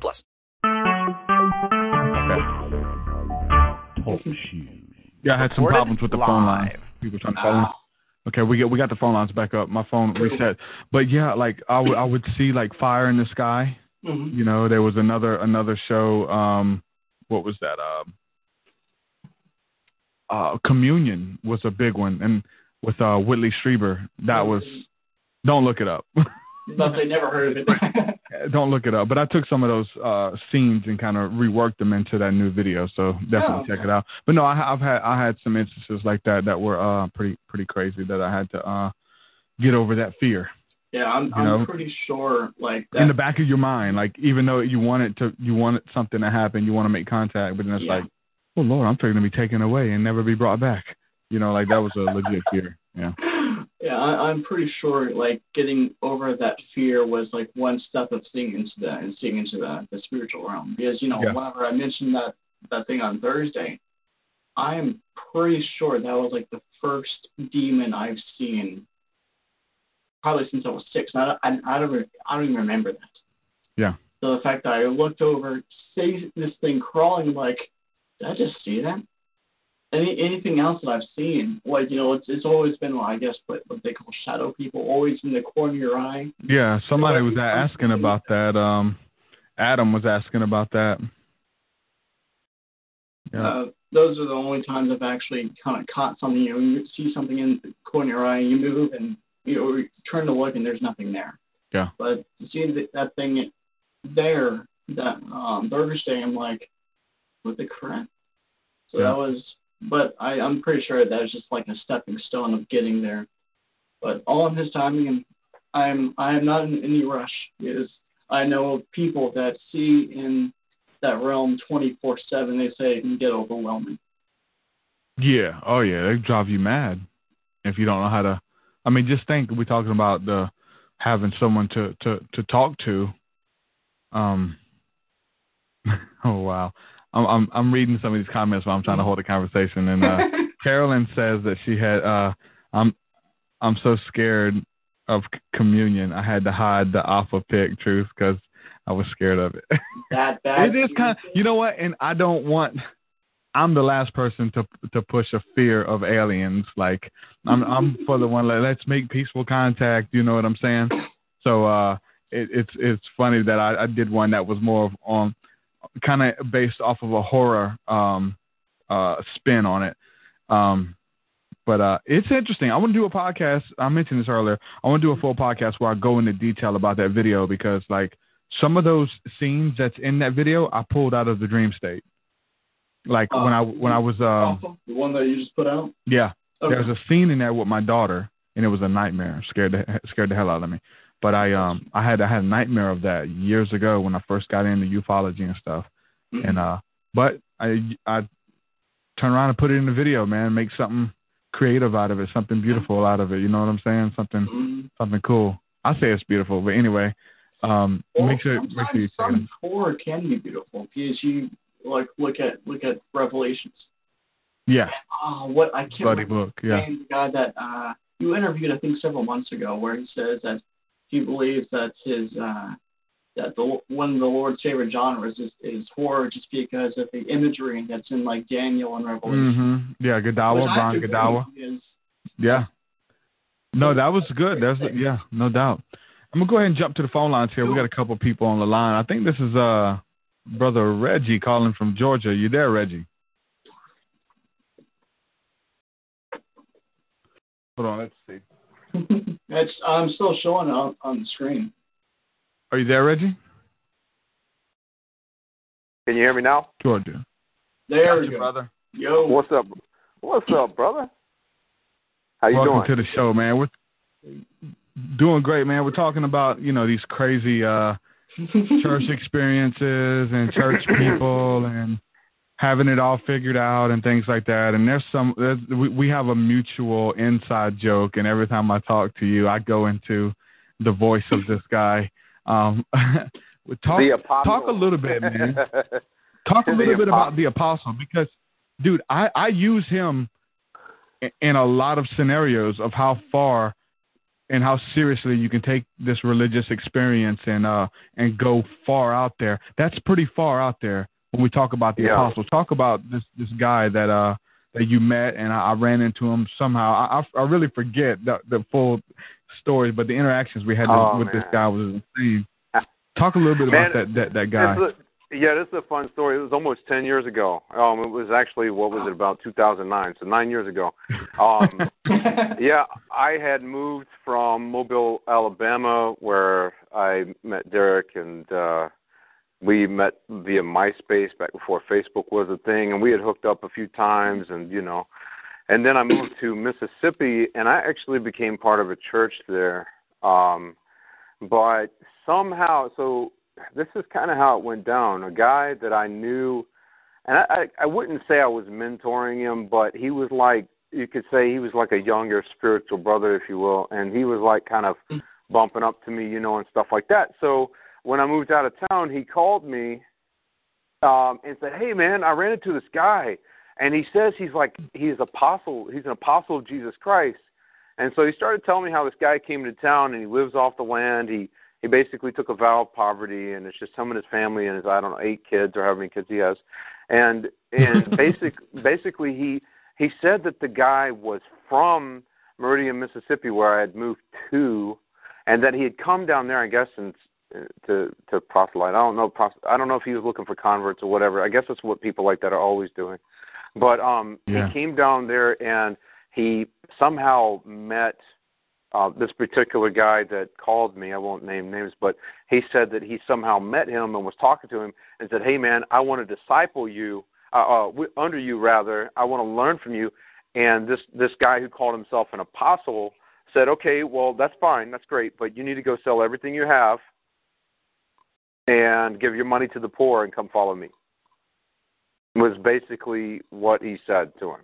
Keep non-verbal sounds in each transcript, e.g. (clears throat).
plus. Yeah, I had some problems with the phone line. People trying to call in. Okay, we get we got the phone lines back up. My phone reset. But yeah, like I would I would see like fire in the sky. Mhm. You know, there was another another show. Um, what was that? Um, uh, Communion was a big one, and with uh Whitley Strieber, that was. Don't look it up. (laughs) But they never heard of it. (laughs) Don't look it up. But I took some of those uh, scenes and kind of reworked them into that new video. So definitely Oh, check it out. But no, I, I've had I had some instances like that that were uh, pretty pretty crazy that I had to uh, get over that fear yeah, I'm I'm know? pretty sure like in the back of your mind. Like even though you want it to you want something to happen, you want to make contact, but then it's Yeah. like, oh Lord, I'm going to be taken away and never be brought back. You know, like that was a legit fear. Yeah. Yeah, I, I'm pretty sure like getting over that fear was like one step of seeing into that and seeing into the, the spiritual realm. Because you know, Yeah. whenever I mentioned that that thing on Thursday, I'm pretty sure that was like the first demon I've seen probably since I was six. And I don't, I, I don't, I don't even remember that. Yeah. So the fact that I looked over, see this thing crawling, like, did I just see that? Any anything else that I've seen, like you know, it's it's always been, well, I guess, what what they call shadow people, always in the corner of your eye. Yeah. Somebody was asking about that. Um, Adam was asking about that. Yeah. Uh, those are the only times I've actually kind of caught something. You know, you see something in the corner of your eye, you move, and you know, you turn to look, and there's nothing there. Yeah. But to see that, that thing there, that um, Thursday, I'm like, what the crap? So Yeah. that was, but I, I'm pretty sure that was just like a stepping stone of getting there. But all in His timing, and I'm I am not in any rush. Because I know of people that see in that realm 24/7. They say it can get overwhelming. Yeah. Oh yeah. They drive you mad if you don't know how to. I mean, just think we're talking about the having someone to to to talk to. Um. (laughs) oh wow. I'm I'm I'm reading some of these comments while I'm trying to hold a conversation, and uh, (laughs) Carolyn says that she had. uh I'm I'm so scared of c- communion. I had to hide the alpha pig truth because I was scared of it. (laughs) that that it is kind of you know what and i don't want i'm the last person to to push a fear of aliens like i'm i'm for the one like let's make peaceful contact you know what i'm saying so uh it, it's it's funny that I, I did one that was more of on kind of based off of a horror um uh spin on it um but uh, it's interesting. I want to do a podcast. I mentioned this earlier. I want to do a full podcast where I go into detail about that video because, like, some of those scenes that's in that video, I pulled out of the dream state. Like when I when I was um Awesome. the one that you just put out. yeah, Okay. there's a scene in there with my daughter, and it was a nightmare. Scared the scared the hell out of me. But I um I had I had a nightmare of that years ago when I first got into ufology and stuff. Mhm. And uh, but I I turn around and put it in the video, man. Make something creative out of it, something beautiful out of it. You know what I'm saying? Something Mhm. something cool. I say it's beautiful, but anyway, um, Well, make sure make sure you some horror can be beautiful because you like look at look at Revelations. Yeah, Oh, what I can't bloody book. Yeah, the guy that uh, you interviewed, I think, several months ago, where he says that he believes that his uh, that the one of the Lord's favorite genres is, is horror, just because of the imagery that's in like Daniel and Revelation. mm-hmm. Yeah, Godawa, Gadawa, I Brian do Gadawa. believe is- Yeah. No, that was good. That's yeah, no doubt. I'm gonna go ahead and jump to the phone lines here. We got a couple people on the line. I think this is uh brother Reggie calling from Georgia. You there, Reggie? Hold on, let's see. (laughs) it's I'm still showing it on, on the screen. Are you there, Reggie? Can you hear me now? Georgia. There we Gotcha, go. brother. Yo, What's up? What's up, brother? How you Welcome doing? to the show, man. We're doing great, man. We're talking about you know these crazy uh (laughs) church experiences and church people and having it all figured out and things like that. And there's some there's, we we have a mutual inside joke, and every time I talk to you, I go into the voice of this guy. Um, (laughs) talk talk a little bit, man. (laughs) Talk a little bit about the apostle because, dude, I I use him in a lot of scenarios of how far and how seriously you can take this religious experience and uh and go far out there. That's pretty far out there when we talk about the Yeah. apostle. Talk about this this guy that uh that you met and I, I ran into him somehow. I I, I really forget the the full story, but the interactions we had Oh, with this guy was insane. Talk a little bit about that that that guy. A- yeah, this is a fun story. It was almost ten years ago. Um, it was actually what was it about 2009? So nine years ago. Um, (laughs) yeah, I had moved from Mobile, Alabama, where I met Derek, and uh, we met via MySpace back before Facebook was a thing, and we had hooked up a few times, and you know, and then I moved to Mississippi, and I actually became part of a church there. Um, but somehow, so this is kind of how it went down. A guy that I knew, and I, I, I wouldn't say I was mentoring him, but he was like you could say he was like a younger spiritual brother, if you will, and he was like kind of bumping up to me, you know, and stuff like that. So when I moved out of town, he called me um, and said, "Hey, man, I ran into this guy, and he says he's like he's apostle, he's an apostle of Jesus Christ." And so he started telling me how this guy came to town and he lives off the land. He he basically took a vow of poverty, and it's just him and his family and his I don't know eight kids or how many kids he has, and and (laughs) basic basically he he said that the guy was from Meridian, Mississippi, where I had moved to, and that he had come down there, I guess, and to to proselyte. I don't know. Pros- I don't know if he was looking for converts or whatever. I guess that's what people like that are always doing. But um, Yeah. he came down there and he somehow met uh, this particular guy that called me. I won't name names, but he said that he somehow met him and was talking to him and said, "Hey, man, I want to disciple you, uh, uh, under you rather. I want to learn from you." And this this guy who called himself an apostle said, "Okay, well, that's fine, that's great, but you need to go sell everything you have and give your money to the poor and come follow me." Was basically what he said to him,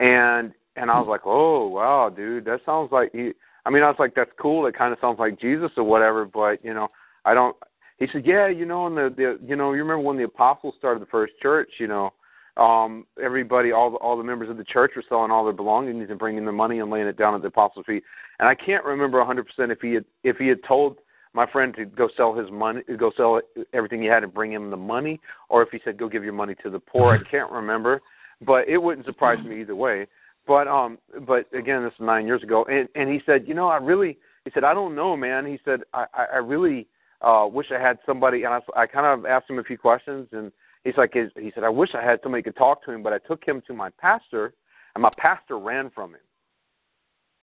and and I was like, "Oh, wow, dude, that sounds like he." I mean, I was like, "That's cool. It kind of sounds like Jesus or whatever," but you know, I don't. He said, "Yeah, you know, in the, the you know, you remember when the apostles started the first church, you know." um everybody all the, all the members of the church were selling all their belongings and bringing their money and laying it down at the apostles' feet. And I can't remember a 100% if he had if he had told my friend to go sell his money, go sell everything he had and bring him the money, or if he said go give your money to the poor. I can't remember, but it wouldn't surprise me either way. But um, but again, this is nine years ago, and and he said, you know, I really, he said, I don't know, man. He said, I I I really uh wish I had somebody, and I I kind of asked him a few questions, and he's like, he said, I wish I had somebody could talk to him, but I took him to my pastor, and my pastor ran from him,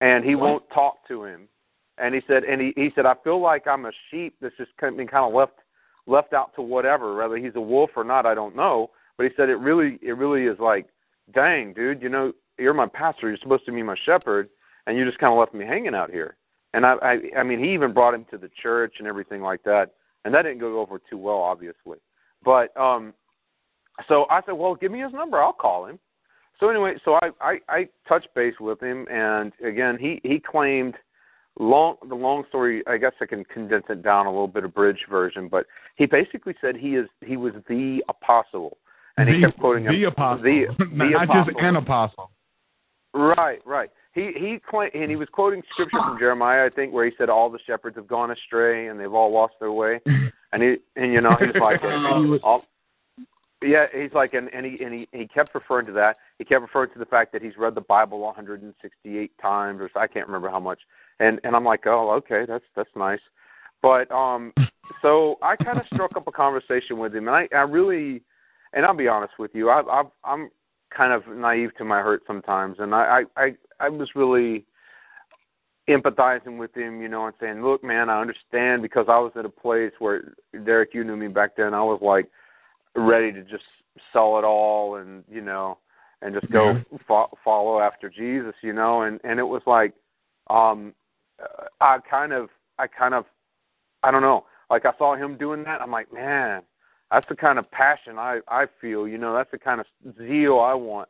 and he won't talk to him. And he said, and he he said, I feel like I'm a sheep that's just been kind of left left out to whatever, whether he's a wolf or not, I don't know. But he said it really it really is like, dang, dude, you know, you're my pastor, you're supposed to be my shepherd, and you just kind of left me hanging out here. And I I I mean, he even brought him to the church and everything like that, and that didn't go over too well, obviously. But um, so I said, well, give me his number, I'll call him. So anyway, so I I, I touched base with him, and again, he he claimed long the long story i guess i can condense it down a little bit of bridge version but he basically said he is he was the apostle and he kept quoting the him apostle, the, the (laughs) not apostle. just an apostle. right right he he claimed and he was quoting scripture from jeremiah i think where he said all the shepherds have gone astray and they've all lost their way (laughs) and he and you know he's like (laughs) all, yeah he's like and and he and he he kept referring to that. He kept referring to the fact that he's read the bible 168 times or i can't remember how much. And and i'm like oh okay that's that's nice. But um so i kind of struck up a conversation with him and i i really and i'll be honest with you i i i'm kind of naive to my hurt sometimes and i i i, I was really empathizing with him, you know, and saying, "Look, man, I understand because I was at a place where Derek, you knew me back then. I was like ready to just sell it all and you know, and just go fo- follow after Jesus, you know, and and it was like, um, uh, I kind of, I kind of, I don't know. like I saw him doing that. I'm like, man, that's the kind of passion I I feel. You know, that's the kind of zeal I want.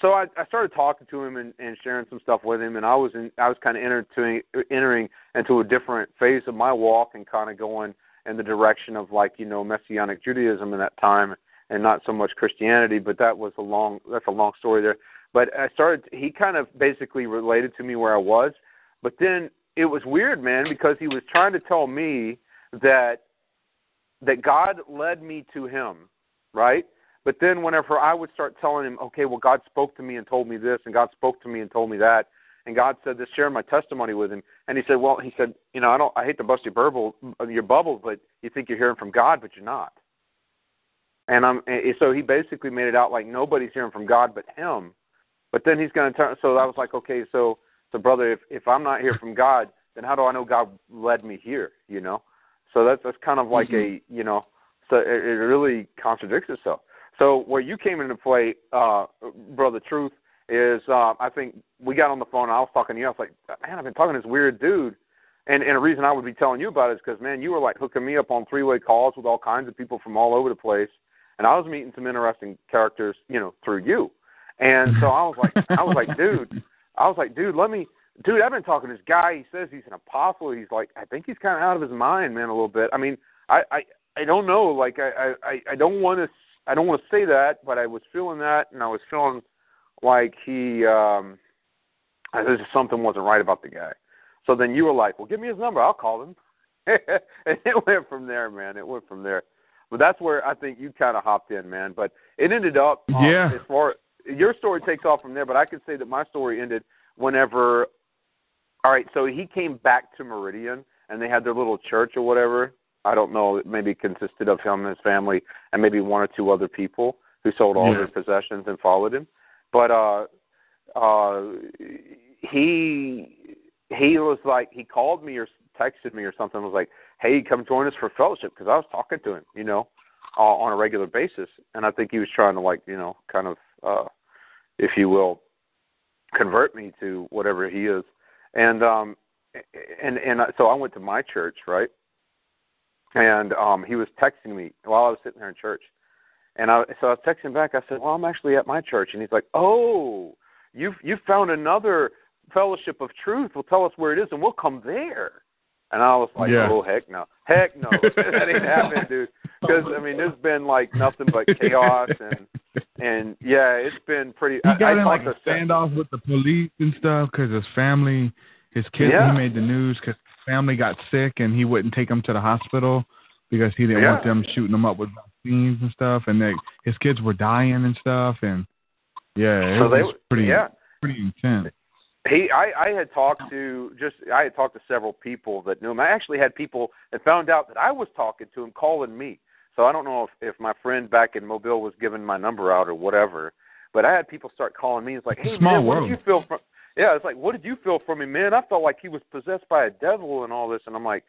So I, I started talking to him and, and sharing some stuff with him, and I was in I was kind of entering entering into a different phase of my walk and kind of going in the direction of like you know messianic Judaism in that time and not so much Christianity. But that was a long that's a long story there. But I started he kind of basically related to me where I was, but then it was weird, man, because he was trying to tell me that that God led me to him, right? But then whenever I would start telling him, okay, well God spoke to me and told me this and God spoke to me and told me that and God said this, share my testimony with him. And he said, well, he said, you know, I don't, I hate to bust your bubble, your bubble, but you think you're hearing from God, but you're not. And I'm, and so he basically made it out like nobody's hearing from God but him. But then he's going to turn. So I was like, okay, so, so brother, if if I'm not here from God, then how do I know God led me here? You know. So that's that's kind of like mm-hmm. a you know, so it, it really contradicts itself. So where you came into play, uh, brother Truth, is uh, I think we got on the phone and I was talking to you. I was like, man, I've been talking to this weird dude. And and the reason I would be telling you about it is because man, you were like hooking me up on three way calls with all kinds of people from all over the place, and I was meeting some interesting characters, you know, through you. And so I was like, I was like, dude, I was like, dude, let me, dude, I've been talking to this guy. He says he's an apostle. He's like, I think he's kind of out of his mind, man, a little bit. I mean, I I I don't know. Like I I I don't want to I don't want to say that, but I was feeling that, and I was feeling like he um there's something wasn't right about the guy. So then you were like, well, give me his number. I'll call him. (laughs) and it went from there, man. It went from there. But that's where I think you kind of hopped in, man. But it ended up um, yeah. as far your story takes off from there. But I can say that my story ended whenever. All right, so he came back to Meridian, and they had their little church or whatever. I don't know. It maybe consisted of him and his family, and maybe one or two other people who sold all yeah. their possessions and followed him. But uh, uh, he he was like he called me or texted me or something. Was like, "Hey, come join us for fellowship," because I was talking to him, you know, uh, on a regular basis, and I think he was trying to like, you know, kind of, uh, if you will, convert me to whatever he is, and um, and and so I went to my church, right, and um, he was texting me while I was sitting there in church, and I so I was texting back. I said, "Well, I'm actually at my church," and he's like, "Oh, you've you've found another fellowship of truth. Well, tell us where it is, and we'll come there." And I was like, Yeah. "Oh heck no, heck no, (laughs) that ain't happening, dude." Because I mean, there's been like nothing but chaos and and yeah, it's been pretty. He I, got I in like talked a standoff with the police and stuff because his family, his kids, Yeah. he made the news because family got sick and he wouldn't take them to the hospital because he didn't want them shooting them up with vaccines and stuff. And they, his kids were dying and stuff. And yeah, it So they- was pretty, yeah. pretty intense. He, I, I had talked to just, I had talked to several people that knew him. I actually had people that found out that I was talking to him, calling me. So I don't know if, if my friend back in Mobile was giving my number out or whatever, but I had people start calling me. It's like, hey Small man, what did you feel from? Yeah, it's like, what did you feel from him, man? I felt like he was possessed by a devil and all this, and I'm like,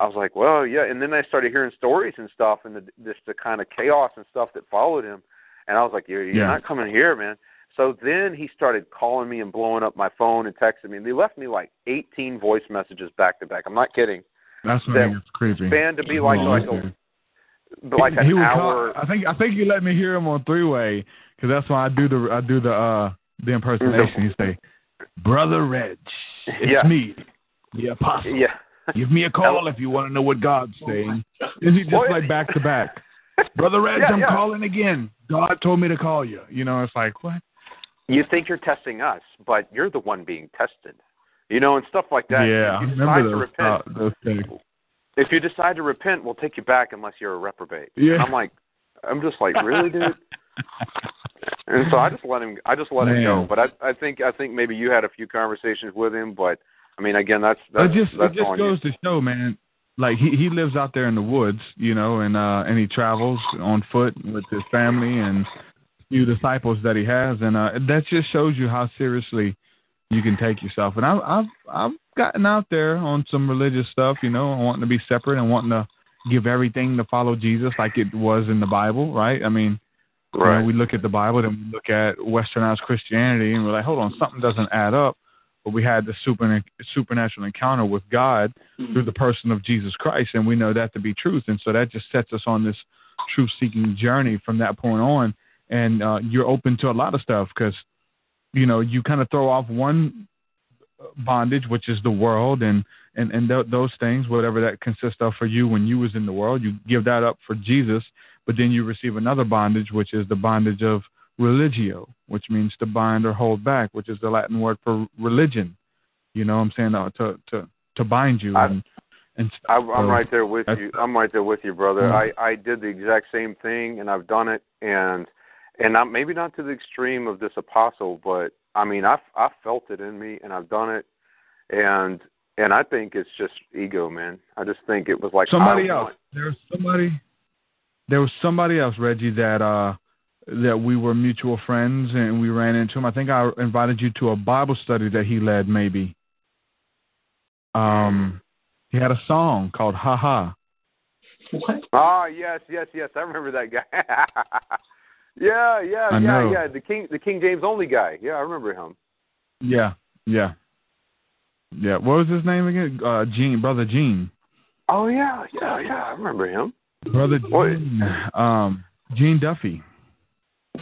I was like, well, yeah. And then I started hearing stories and stuff, and the, just the kind of chaos and stuff that followed him, and I was like, you're, you're Yeah. not coming here, man. So then he started calling me and blowing up my phone and texting me. And they left me like 18 voice messages back to back. I'm not kidding. That's That it gets creepy. Spanned to be like Oh, like a, like an he hour. Call, I think I think you let me hear him on three way because that's when I do the I do the uh the impersonation. You say, "Brother Reg, it's Yeah. me, the apostle. yeah. Give me a (laughs) call if you want to know what God's saying." And he just like back to back. (laughs) Brother Reg, Yeah, I'm yeah. calling again. God told me to call you. You know, it's like what? You think you're testing us, but you're the one being tested. You know, and stuff like that. yeah, if you decide remember to those repent, uh, those things. if you decide to repent, we'll take you back unless you're a reprobate. Yeah. And I'm like, I'm just like, really, dude? And so I just let him. I just let him go. But I, I think, I think maybe you had a few conversations with him. But I mean, again, that's that's it just that's it just goes you. to show, man. Like he he lives out there in the woods, you know, and uh and he travels on foot with his family and few disciples that he has, and uh that just shows you how seriously you can take yourself. And I've I've I've gotten out there on some religious stuff, you know, wanting to be separate and wanting to give everything to follow Jesus like it was in the Bible, right? I mean, you know, Right. we look at the Bible and we look at westernized Christianity and we're like, hold on, something doesn't add up. But we had the super supernatural encounter with God Mhm. through the person of Jesus Christ, and we know that to be truth. And so that just sets us on this truth seeking journey from that point on. And uh, you're open to a lot of stuff because, you know, you kind of throw off one bondage, which is the world and and and th- those things, whatever that consists of for you when you was in the world, you give that up for Jesus, but then you receive another bondage, which is the bondage of religio, which means to bind or hold back, which is the Latin word for religion. You know, what I'm saying uh, to to to bind you I- and and I, I'm So, right there with you. I'm right there with you, brother. Mhm. I I did the exact same thing, and I've done it, and and not maybe not to the extreme of this apostle, but I mean I I felt it in me, and I've done it, and and I think it's just ego, man. I just think it was like somebody else. want- There was somebody. There was somebody else, Reggie, that uh that we were mutual friends and we ran into him. I think I invited you to a Bible study that he led, maybe. Um, he had a song called "Ha Ha." What? Ah, yes, yes, yes. I remember that guy. (laughs) yeah, yeah, I yeah, know. yeah. The King, the King James only guy. Yeah, I remember him. Yeah, yeah, yeah. What was his name again? Uh, Gene, brother Gene, Oh yeah, yeah, yeah. I remember him. brother What? Gene. Um, Gene Duffy.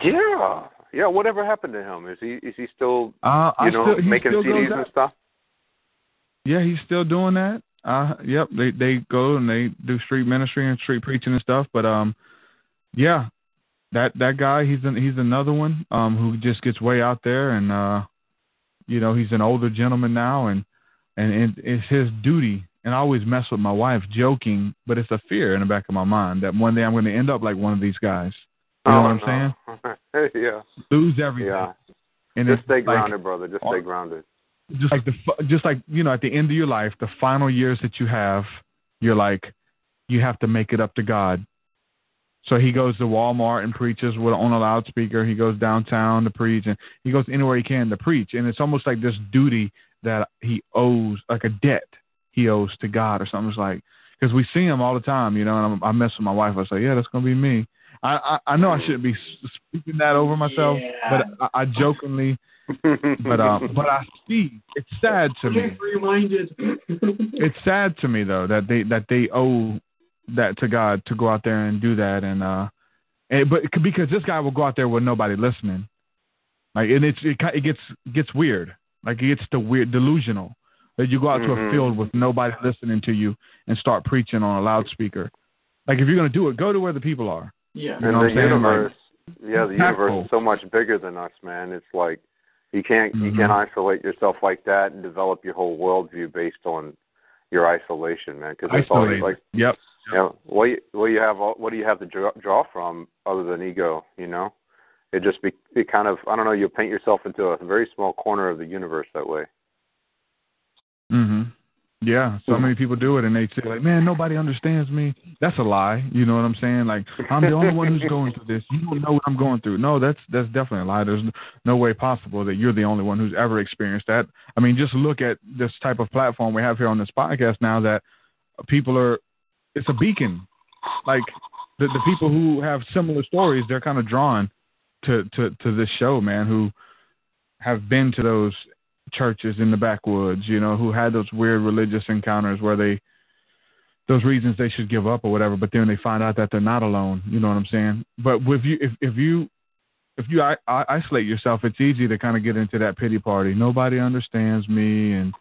Yeah, yeah. Whatever happened to him? Is he is he still Uh, I you know still, making still CDs and stuff? Yeah, he's still doing that. Uh, yep. They they go and they do street ministry and street preaching and stuff. But um, yeah, that that guy he's an, he's another one um who just gets way out there and uh, you know he's an older gentleman now and and it, it's his duty. And I always mess with my wife joking, but it's a fear in the back of my mind that one day I'm going to end up like one of these guys. You know oh, what I'm saying? saying? (laughs) yeah, Lose everything. yeah. And Just stay like- grounded, brother. Just stay grounded. just like the just like you know at the end of your life the final years that you have you're like you have to make it up to god so he goes to walmart and preaches with on a loudspeaker he goes downtown to preach and he goes anywhere he can to preach and it's almost like this duty that he owes like a debt he owes to god or something it's like because we see him all the time you know and I'm, i mess with my wife i say yeah that's going to be me I, I i know i shouldn't be speaking that over myself Yeah. but I, I jokingly but uh, (laughs) but I see it's sad to me. Reminded. (laughs) It's sad to me though that they that they owe that to God to go out there and do that and uh, and, but because this guy will go out there with nobody listening, like and it's it, it gets gets weird, like it gets to weird delusional that you go out to a Mhm. field with nobody listening to you and start preaching on a loudspeaker. Like if you're gonna do it, go to where the people are. Yeah. and You know the I'm saying? universe, yeah, the universe impactful. is so much bigger than us, man. It's like you can't you Mhm. can't isolate yourself like that and develop your whole worldview based on your isolation, man. Because it's always like Yep. you know, what you, what you have what do you have to draw, draw from other than ego you know it just be it kind of i don't know you paint yourself into a very small corner of the universe that way Mhm. Yeah, so many people do it, and they say like, "Man, nobody understands me." That's a lie. You know what I'm saying? Like, I'm the only one who's (laughs) going through this. You don't know what I'm going through. No, that's that's definitely a lie. There's no, no way possible that you're the only one who's ever experienced that. I mean, just look at this type of platform we have here on this podcast now. That people are, it's a beacon. Like the the people who have similar stories, they're kind of drawn to to to this show, man. Who have been to those churches in the backwoods, you know, who had those weird religious encounters where they those reasons they should give up or whatever, but then they find out that they're not alone. You know what I'm saying? But with you, if if you if you I, I isolate yourself, it's easy to kind of get into that pity party. Nobody understands me, and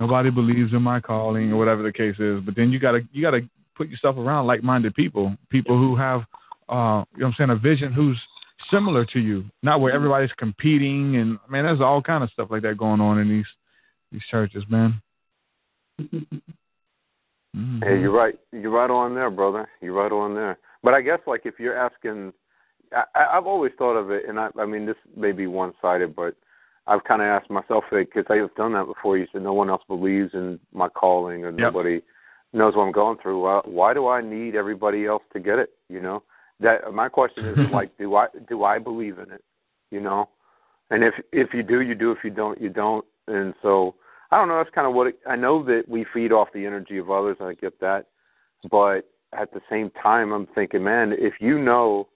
nobody believes in my calling, or whatever the case is. But then you gotta you gotta put yourself around like-minded people, people who have, uh, you know, what I'm saying, a vision who's similar to you, not where everybody's competing and man, there's all kind of stuff like that going on in these these churches, man. (laughs) Mhm. Hey, you're right. You're right on there, brother. You're right on there. But I guess like if you're asking, I, I- I've always thought of it, and I, I mean this may be one-sided, but I've kind of asked myself because I've done that before. You said no one else believes in my calling, or nobody knows what I'm going through. Well, why do I need everybody else to get it? You know, that my question is (laughs) like, do I do I believe in it? You know, and if if you do, you do. If you don't, you don't. And so I don't know. That's kind of what it, I know that we feed off the energy of others. I get that, but at the same time, I'm thinking, man, if you know,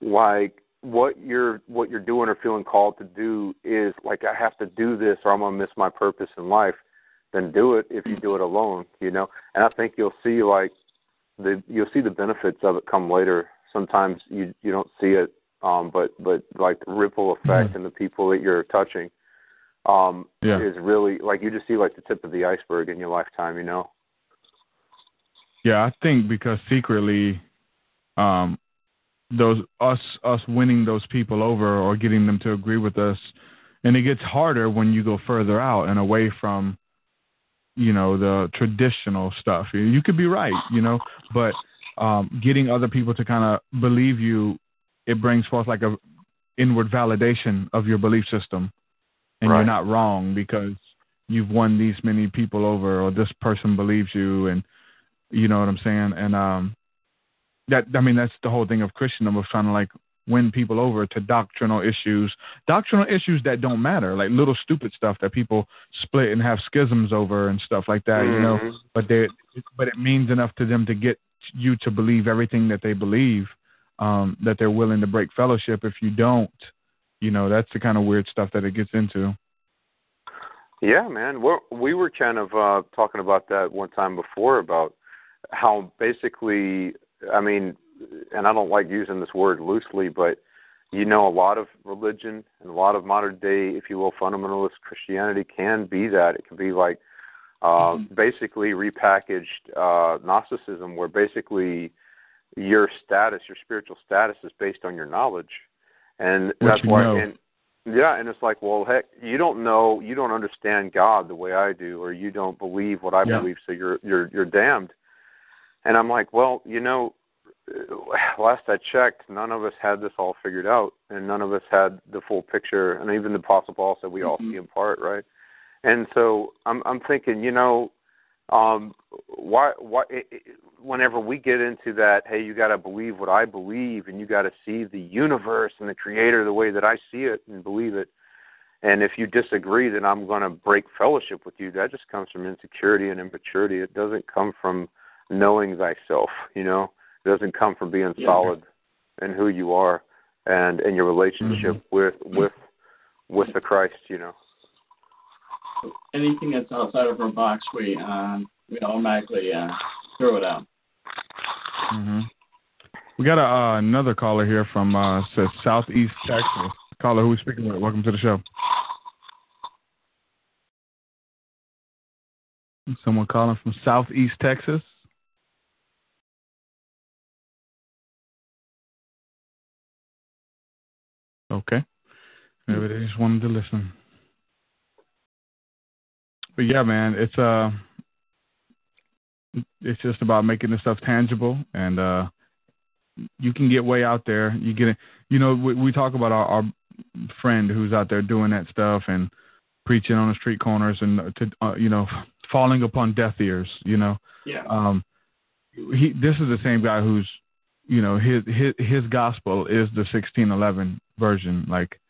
like what you're what you're doing or feeling called to do is like I have to do this or I'm gonna miss my purpose in life, then do it if you do it alone, you know. And I think you'll see like the you'll see the benefits of it come later. Sometimes you you don't see it, um, but but like the ripple effect Mhm. and the people that you're touching, um, Yeah. is really like you just see like the tip of the iceberg in your lifetime, you know. Yeah, I think because secretly, um, those us us winning those people over or getting them to agree with us, and it gets harder when you go further out and away from, you know, the traditional stuff. You- You could be right, you know, but um, getting other people to kind of believe you, it brings forth like a inward validation of your belief system, and Right. you're not wrong because you've won these many people over, or this person believes you, and you know what I'm saying? And um that I mean that's the whole thing of Christendom of trying to like win people over to doctrinal issues. Doctrinal issues that don't matter, like little stupid stuff that people split and have schisms over and stuff like that, you know. Mhm. But they but it means enough to them to get you to believe everything that they believe, um, that they're willing to break fellowship if you don't. You know, that's the kind of weird stuff that it gets into. Yeah, man. We're, we were kind of uh, talking about that one time before about how basically, I mean, and I don't like using this word loosely, but you know, a lot of religion and a lot of modern day, if you will, fundamentalist Christianity can be that. It can be like uh, basically repackaged uh, Gnosticism, where basically your status, your spiritual status, is based on your knowledge, and What that's why. know. And, yeah, and it's like, well, heck, you don't know, you don't understand God the way I do, or you don't believe what I Yeah. believe, so you're you're you're damned. And I'm like, well, you know, (sighs) last I checked, none of us had this all figured out, and none of us had the full picture. And even the Apostle Paul said we all Mhm. see in part, right? And so I'm I'm thinking, you know, um, why why it, it, whenever we get into that, hey, you got to believe what I believe, and you got to see the universe and the Creator the way that I see it and believe it. And if you disagree, then I'm going to break fellowship with you. That just comes from insecurity and immaturity. It doesn't come from knowing thyself. You know, it doesn't come from being Yeah. solid in who you are and in your relationship with with with the Christ. You know. Anything that's outside of our box, we um, we automatically uh, throw it out. hmm We got a, uh, another caller here from uh, says Southeast Texas. Caller, who we speaking with? Welcome to the show. Someone calling from Southeast Texas. Okay. Maybe they just wanted to listen. But yeah, man, it's uh it's just about making this stuff tangible and uh you can get way out there. You get it. You know, we, we talk about our, our friend who's out there doing that stuff and preaching on the street corners and to uh, you know falling upon deaf ears. You know, Yeah. um, he this is the same guy who's you know his his his gospel is the sixteen eleven version. Like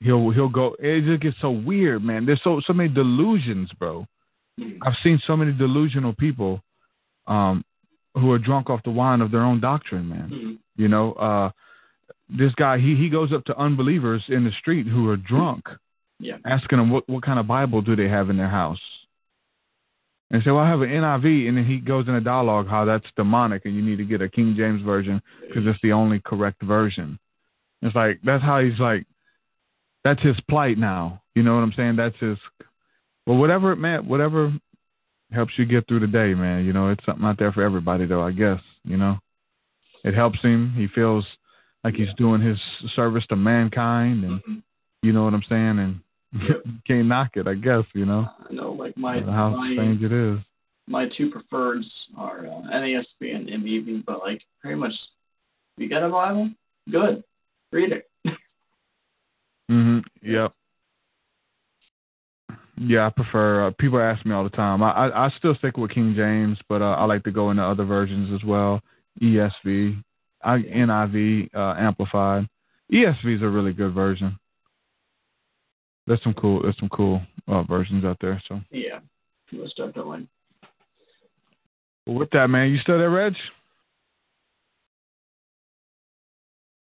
he'll he'll go. It just gets so weird, man. There's so so many delusions, bro. I've seen so many delusional people um, who are drunk off the wine of their own doctrine, man. Mhm. You know, uh, this guy he he goes up to unbelievers in the street who are drunk, Yeah. asking them what what kind of Bible do they have in their house. And say, well, I have an NIV, and then he goes in a dialogue how that's demonic, and you need to get a King James version because it's the only correct version. It's like that's how he's like, that's his plight now. You know what I'm saying? That's his. Well, whatever, it man, whatever helps you get through the day, man. You know, it's something out there for everybody, though. I guess you know, it helps him. He feels like he's doing his service to mankind, and Mhm. you know what I'm saying, and Yep. (laughs) can't knock it. I guess you know I know, like my how my strange it is. my two preferreds are uh, NASB and MBB, but like pretty much, you got a Bible, good, read it. Hmm Yep. Yeah, I prefer. Uh, people ask me all the time. I, I I still stick with King James, but uh, I like to go into other versions as well. ESV, I, NIV, uh, amplified. ESV is a really good version. There's some cool. There's some cool uh, versions out there. So Yeah, most definitely. well, with that, man, you still there, Reg?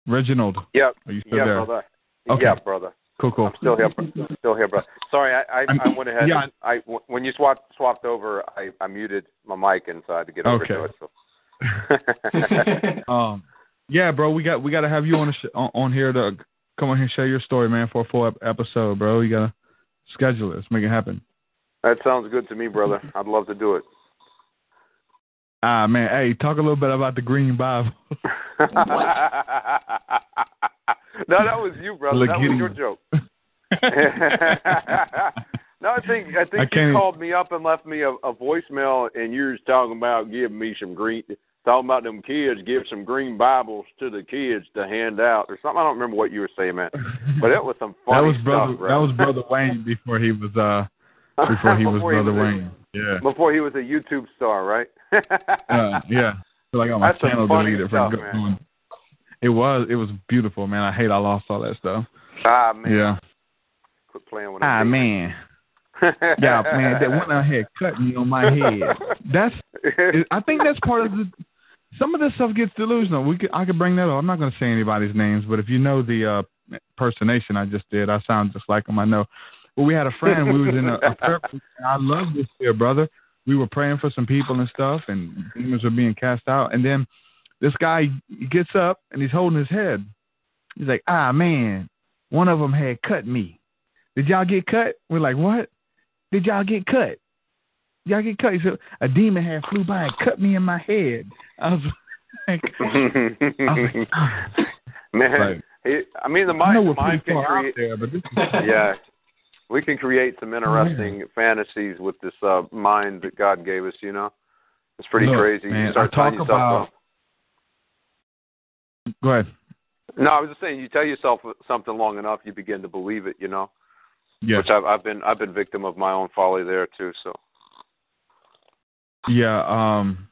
Reginald. Yep. Are you still Yeah, there? Brother. Okay. Yeah, brother. Cool, cool. I'm still here. bro- Still here, brother. Sorry, I I, I'm- went ahead. yeah. and I when you swapped swapped over, I I muted my mic and so I had to get over Okay. to it. So. (laughs) Um, yeah, bro, we got we got to have you on the sh- on, on here to come on here and share your story, man, for a full ep- episode, bro. You gotta schedule it. Let's make it happen. that sounds good to me, brother. I'd love to do it. Ah, man, hey, talk a little bit about the Green Bible. (laughs) (laughs) no, that was you, brother. That was your joke. (laughs) (laughs) no, I think I think I you called me up and left me a, a voicemail, and you was talking about giving me some green, talking about them kids, give some green Bibles to the kids to hand out or something. I don't remember what you were saying, man, but it was some (laughs) that funny was brother. stuff, bro. that was brother Wayne before he was uh before he was Before brother was a- Wayne. Yeah, Before he was a YouTube star, right? uh, yeah. So I got my That's channel deleted from stuff, go- going. It was it was beautiful, man. I hate I lost all that stuff. ah man, Yeah. quit playing with Ah man. (laughs) Yeah, man. That went out here cut me on my head. That's I think that's part of the. Some of this stuff gets delusional. We could, I could bring that up. I'm not going to say anybody's names, but if you know the uh, impersonation I just did, I sound just like him. I know. But we had a friend. We was in a, a prayer. I love this here, brother. We were praying for some people and stuff, and demons were being cast out. And then this guy gets up and he's holding his head. He's like, "Ah, man, one of them had cut me. Did y'all get cut?" We're like, "What? Did y'all get cut?" y'all get cut. He said, a demon had flew by and cut me in my head. I was (laughs) like, (laughs) I was like, ah. man, Like, he, I mean the mind, the mind can create. there, but this (laughs) yeah, we can create some interesting fantasies with this uh mind that God gave us. You know, it's pretty Look, crazy. man, you start I talk yourself about- Go ahead. No, I was just saying, you tell yourself something long enough, you begin to believe it. You know, Yes. which I've, I've been I've been victim of my own folly there too. So Yeah, um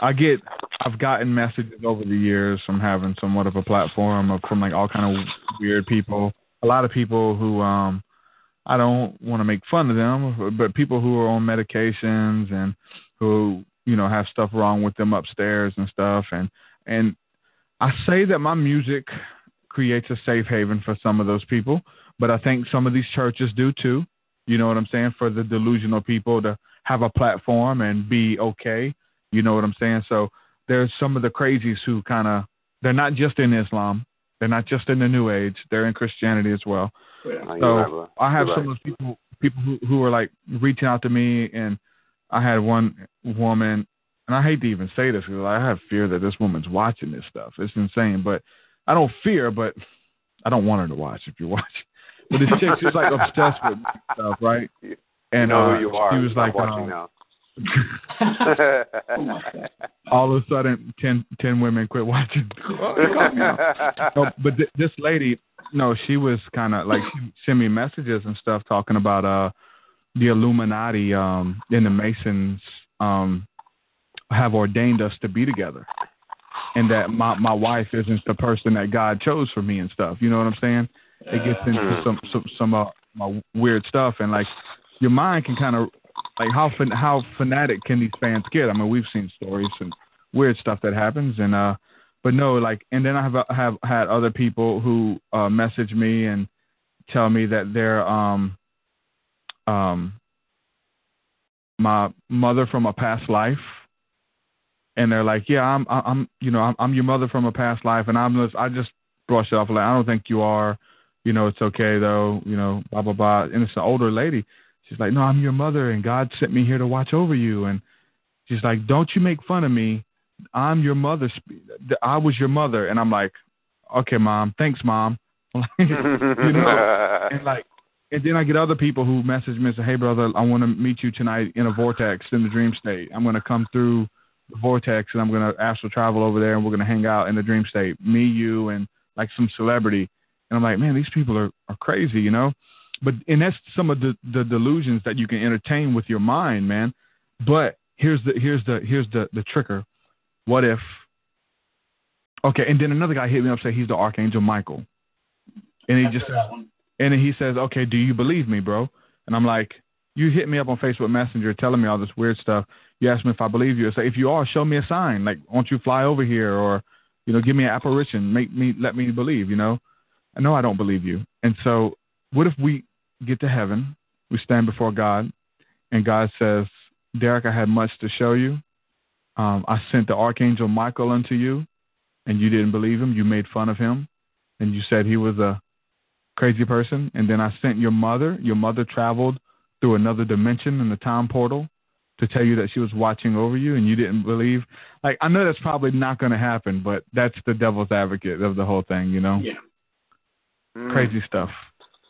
I get I've gotten messages over the years from having somewhat of a platform of from like all kind of weird people. A lot of people who um I don't want to make fun of them, but people who are on medications and who, you know, have stuff wrong with them upstairs and stuff and and I say that my music creates a safe haven for some of those people, but I think some of these churches do too. You know what I'm saying? For the delusional people to have a platform and be okay. You know what I'm saying? So there's some of the crazies who kind of they're not just in Islam, they're not just in the New Age, they're in Christianity as well. Yeah. So. I have some right. of those people people who who are like reaching out to me, and I had one woman, and I hate to even say this because I have fear that this woman's watching this stuff. It's insane, but I don't fear, but I don't want her to watch if you're (laughs) watching. But this chick, she's like obsessed with stuff, right? And you know uh, who you are. she was like, watching um, now. oh (laughs) all of a sudden 10, 10 women quit watching. (laughs) no, but th- this lady, no, she was kind of like she sent me messages and stuff talking about uh the Illuminati um and the Masons um have ordained us to be together, and that my my wife isn't the person that God chose for me and stuff. You know what I'm saying? It gets into some some some uh, my weird stuff and like your mind can kind of like how fan- how fanatic can these fans get? I mean, we've seen stories and weird stuff that happens, and uh, but no, like, and then I have have had other people who uh, message me and tell me that they're um um my mother from a past life, and they're like, yeah, I'm I'm you know I'm, I'm your mother from a past life, and I'm just I just brush it off like I don't think you are, you know, it's okay though, you know, blah blah blah, and it's an older lady. She's like, no, I'm your mother, and God sent me here to watch over you. And she's like, don't you make fun of me. I'm your mother. I was your mother. And I'm like, okay, mom. Thanks, mom. (laughs) you know, (laughs) and like, and then I get other people who message me and say, hey, brother, I want to meet you tonight in a vortex in the dream state. I'm going to come through the vortex and I'm going to astral travel over there and we're going to hang out in the dream state. Me, you, and like some celebrity. And I'm like, man, these people are, are crazy, you know? But and that's some of the, the delusions that you can entertain with your mind, man. But here's the here's the here's the the trigger. What if? Okay, and then another guy hit me up say he's the archangel Michael, and he After just says, and then he says, okay, do you believe me, bro? And I'm like, you hit me up on Facebook Messenger telling me all this weird stuff. You asked me if I believe you. I say, if you are, show me a sign. Like, won't you fly over here or, You know, give me an apparition, make me let me believe. You know, I know I don't believe you. And so, what if we get to heaven, we stand before God, and God says, Derek, I had much to show you. Um, I sent the archangel Michael unto you, and you didn't believe him. You made fun of him, and you said he was a crazy person. And then I sent your mother. Your mother traveled through another dimension in the time portal to tell you that she was watching over you, and you didn't believe. Like I know that's probably not going to happen, but that's the devil's advocate of the whole thing. You know, Yeah. Mm. crazy stuff.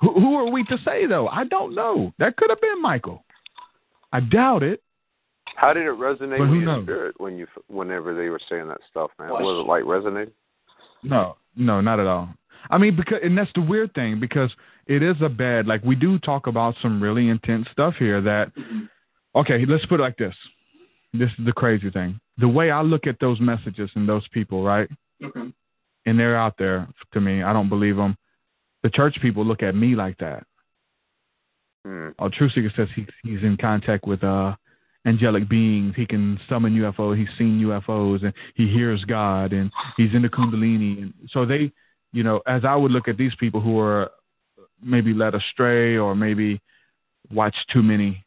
Who, who are we to say though? I don't know. That could have been Michael. I doubt it. How did it resonate But with your knows? spirit when you whenever they were saying that stuff, man? Watch. Was it like resonating? No, no, not at all. I mean, because and that's the weird thing because it is a bad. Like we do talk about some really intense stuff here. That. Okay, let's put it like this. This is the crazy thing. The way I look at those messages and those people, right? Okay. And they're out there to me. I don't believe them. The church people look at me like that. Hmm. Oh, TruthSeekah says he, he's in contact with uh, angelic beings. He can summon UFOs. He's seen UFOs and he hears God and he's in the Kundalini. And so they, you know, as I would look at these people who are maybe led astray or maybe watch too many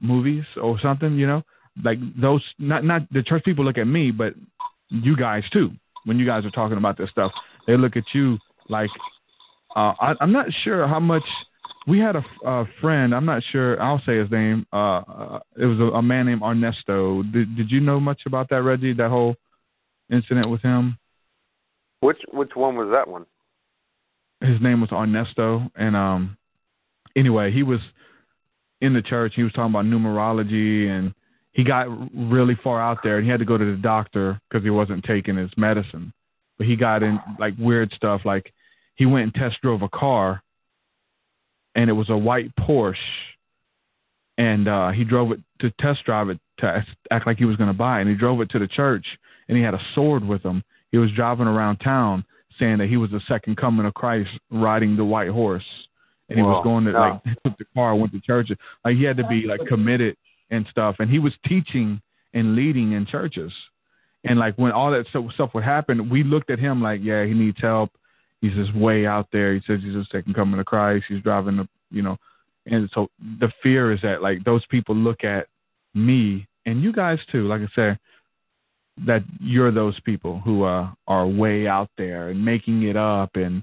movies or something, you know, like those. Not not the church people look at me, but you guys too. When you guys are talking about this stuff, they look at you like uh, I, I'm not sure how much we had a, a friend. I'm not sure. I'll say his name. Uh, uh, it was a, a man named Ernesto. Did Did you know much about that, Reggie? That whole incident with him. Which which one was that one? His name was Ernesto, and um, anyway, he was in the church. He was talking about numerology, and he got really far out there, and he had to go to the doctor because he wasn't taking his medicine. But he got in like weird stuff, like he went and test drove a car and it was a white Porsche, and uh, he drove it to test drive it to act like he was going to buy, it. and he drove it to the church, and he had a sword with him. He was driving around town saying that he was the second coming of Christ, riding the white horse, and he Whoa, was going to no. like (laughs) took the car, went to church, like he had to be like committed and stuff, and he was teaching and leading in churches, and like when all that stuff would happen, we looked at him like, yeah, he needs help. He's just way out there. He says he's the second coming to Christ. He's driving the, you know, and so the fear is that like those people look at me and you guys too, like I said, that you're those people who uh, are way out there and making it up and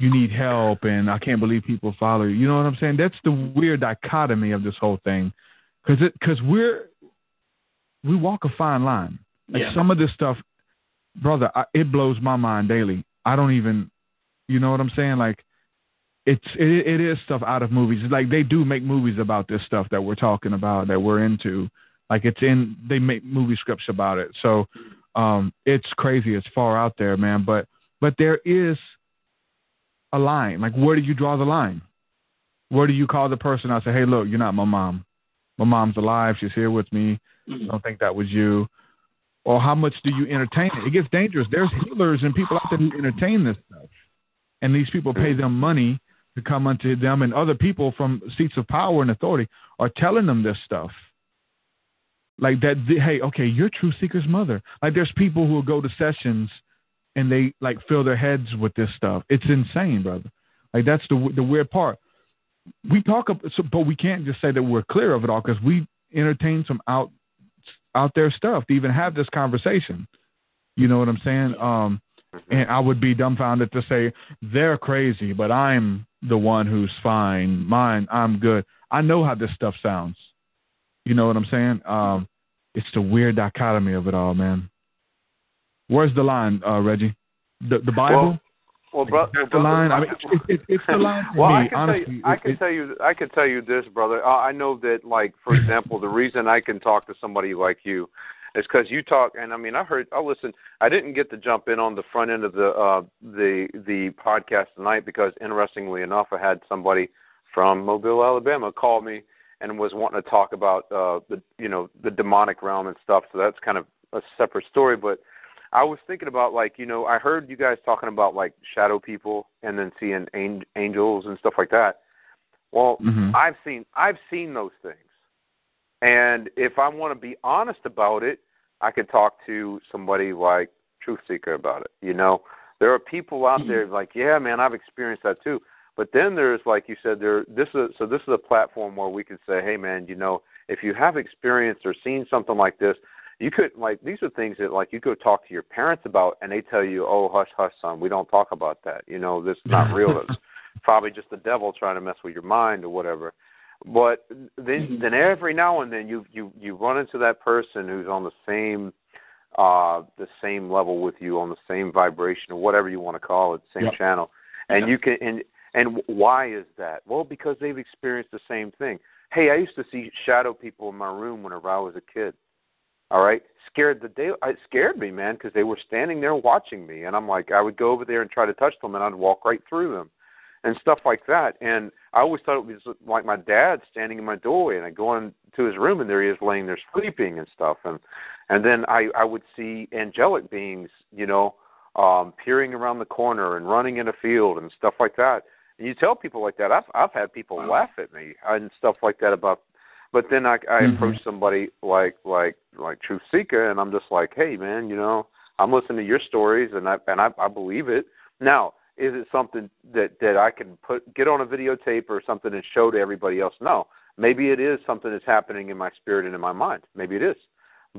you need help and I can't believe people follow you. You know what I'm saying? That's the weird dichotomy of this whole thing, because it because we're we walk a fine line. Like Yeah. some of this stuff, brother, I, it blows my mind daily. I don't even, you know what I'm saying? Like, it's it, it is stuff out of movies. Like they do make movies about this stuff that we're talking about that we're into. Like it's in they make movie scripts about it. So um it's crazy. It's far out there, man. But but there is a line. Like where do you draw the line? Where do you call the person out? Say, hey, look, you're not my mom. My mom's alive. She's here with me. I Mhm. don't think that was you. Or how much do you entertain it? It gets dangerous. There's healers and people out there who entertain this stuff. And these people pay them money to come unto them, and other people from seats of power and authority are telling them this stuff. Like that, hey, okay, you're TruthSeekah's mother. Like there's people who will go to sessions and they like fill their heads with this stuff. It's insane, brother. Like that's the the weird part. We talk, so, but we can't just say that we're clear of it all because we entertain some out out there stuff to even have this conversation. You know what I'm saying? Um, and I would be dumbfounded to say they're crazy, but I'm the one who's fine. Mine, I'm good. I know how this stuff sounds. You know what I'm saying? Um, it's the weird dichotomy of it all, man. Where's the line, uh, Reggie? The the Bible? Well, bro, well, the brother, line. I mean, (laughs) it's, it's, it's the line for well, me. I can honestly, tell you, I can it- tell you, I can tell you this, brother. Uh, I know that, like, for (laughs) example, the reason I can talk to somebody like you is because you talk, and I mean, I heard, I listened. I didn't get to jump in on the front end of the uh, the the podcast tonight because, interestingly enough, I had somebody from Mobile, Alabama, call me and was wanting to talk about uh, the you know the demonic realm and stuff. So that's kind of a separate story, but. I was thinking about like you know I heard you guys talking about like shadow people and then seeing an- angels and stuff like that. Well, Mhm. I've seen I've seen those things, and if I want to be honest about it, I could talk to somebody like TruthSeekah about it. You know, there are people out there like, yeah, man, I've experienced that too. But then there's like you said, there. This is so this is a platform where we can say, hey, man, you know, if you have experienced or seen something like this, you could like these are things that like you could talk to your parents about, and they tell you, oh, hush, hush, son, we don't talk about that. You know, this is not (laughs) real. It's probably just the devil trying to mess with your mind or whatever. But then, then every now and then you you you run into that person who's on the same uh the same level with you on the same vibration or whatever you want to call it, same Yep. channel. And Yep. you can and and why is that? Well, because they've experienced the same thing. Hey, I used to see shadow people in my room whenever I was a kid. All right, scared the day. It scared me, man, because they were standing there watching me, and I'm like, I would go over there and try to touch them, and I'd walk right through them, and stuff like that. And I always thought it was like my dad standing in my doorway, and I go into his room, and there he is laying there sleeping and stuff, and and then I I would see angelic beings, you know, um peering around the corner and running in a field and stuff like that. And you tell people like that, I've I've had people laugh at me and stuff like that about but then I I Mhm. approach somebody like like like TruthSeekah and I'm just like, Hey man, you know, I'm listening to your stories and I and I, I believe it. Now, is it something that that I can put get on a videotape or something and show to everybody else? No. Maybe it is something that's happening in my spirit and in my mind. Maybe it is.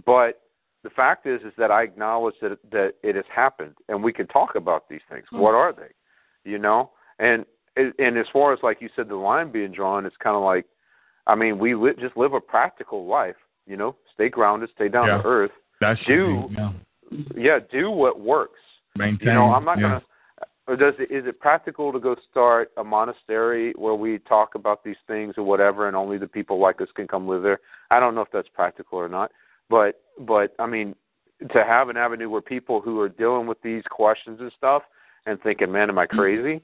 But the fact is is that I acknowledge that that it has happened and we can talk about these things. What are they? You know? And and as far as like you said the line being drawn, it's kind of like I mean, we li- just live a practical life, you know, stay grounded, stay down Yeah. to earth. That should Do- be, yeah. Yeah, do what works. maintain. You know, I'm not yeah. gonna. Or does it is it practical to go start a monastery where we talk about these things or whatever, and only the people like us can come live there? I don't know if that's practical or not, but but I mean, to have an avenue where people who are dealing with these questions and stuff and thinking, man, am I mm-hmm. crazy?